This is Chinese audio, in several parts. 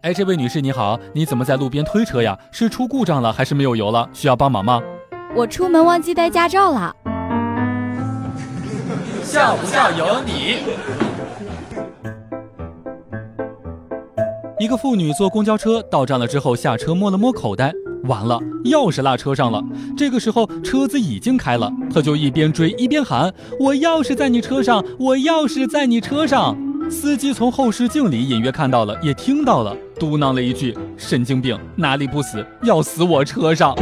哎，这位女士你好，你怎么在路边推车呀？是出故障了还是没有油了？需要帮忙吗？我出门忘记带驾照了。笑不笑由你？一个妇女坐公交车到站了之后下车摸了摸口袋，完了，钥匙落车上了。这个时候车子已经开了，她就一边追一边喊：“我钥匙在你车上，我钥匙在你车上。”司机从后视镜里隐约看到了，也听到了，嘟囔了一句：“神经病，哪里不死，要死我车上。”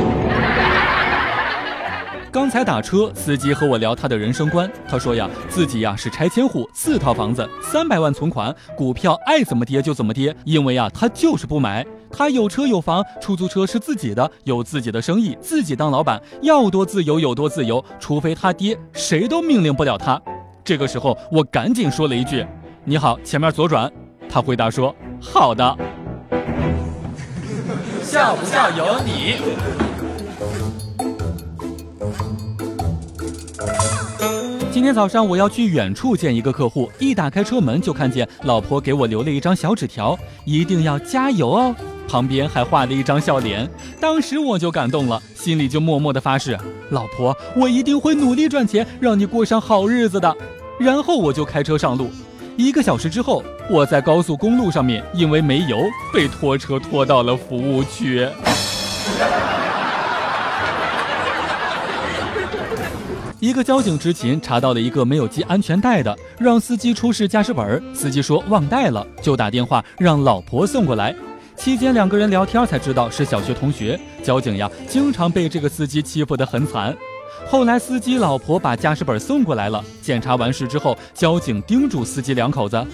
刚才打车，司机和我聊他的人生观。他说呀，自己呀是拆迁户，四套房子，三百万存款，股票爱怎么跌就怎么跌。因为呀，他就是不买。他有车有房，出租车是自己的，有自己的生意，自己当老板，要多自由有多自由。除非他爹，谁都命令不了他。这个时候，我赶紧说了一句：“你好，前面左转。”他回答说：“好的。”笑不笑由你？今天早上我要去远处见一个客户，一打开车门就看见老婆给我留了一张小纸条，一定要加油哦，旁边还画了一张笑脸。当时我就感动了，心里就默默的发誓，老婆，我一定会努力赚钱，让你过上好日子的。然后我就开车上路，一个小时之后，我在高速公路上面因为没油被拖车拖到了服务区。一个交警执勤查到了一个没有系安全带的，让司机出示驾驶本。司机说忘带了，就打电话让老婆送过来。期间两个人聊天才知道是小学同学。交警呀，经常被这个司机欺负得很惨。后来司机老婆把驾驶本送过来了，检查完事之后，交警叮嘱司机两口子，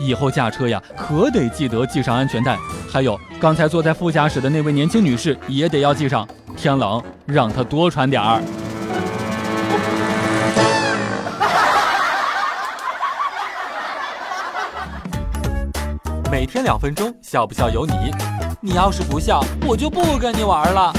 以后驾车呀可得记得系上安全带。还有刚才坐在副驾驶的那位年轻女士也得要系上。天冷，让她多穿点儿。每天两分钟，笑不笑由你。你要是不笑，我就不跟你玩了。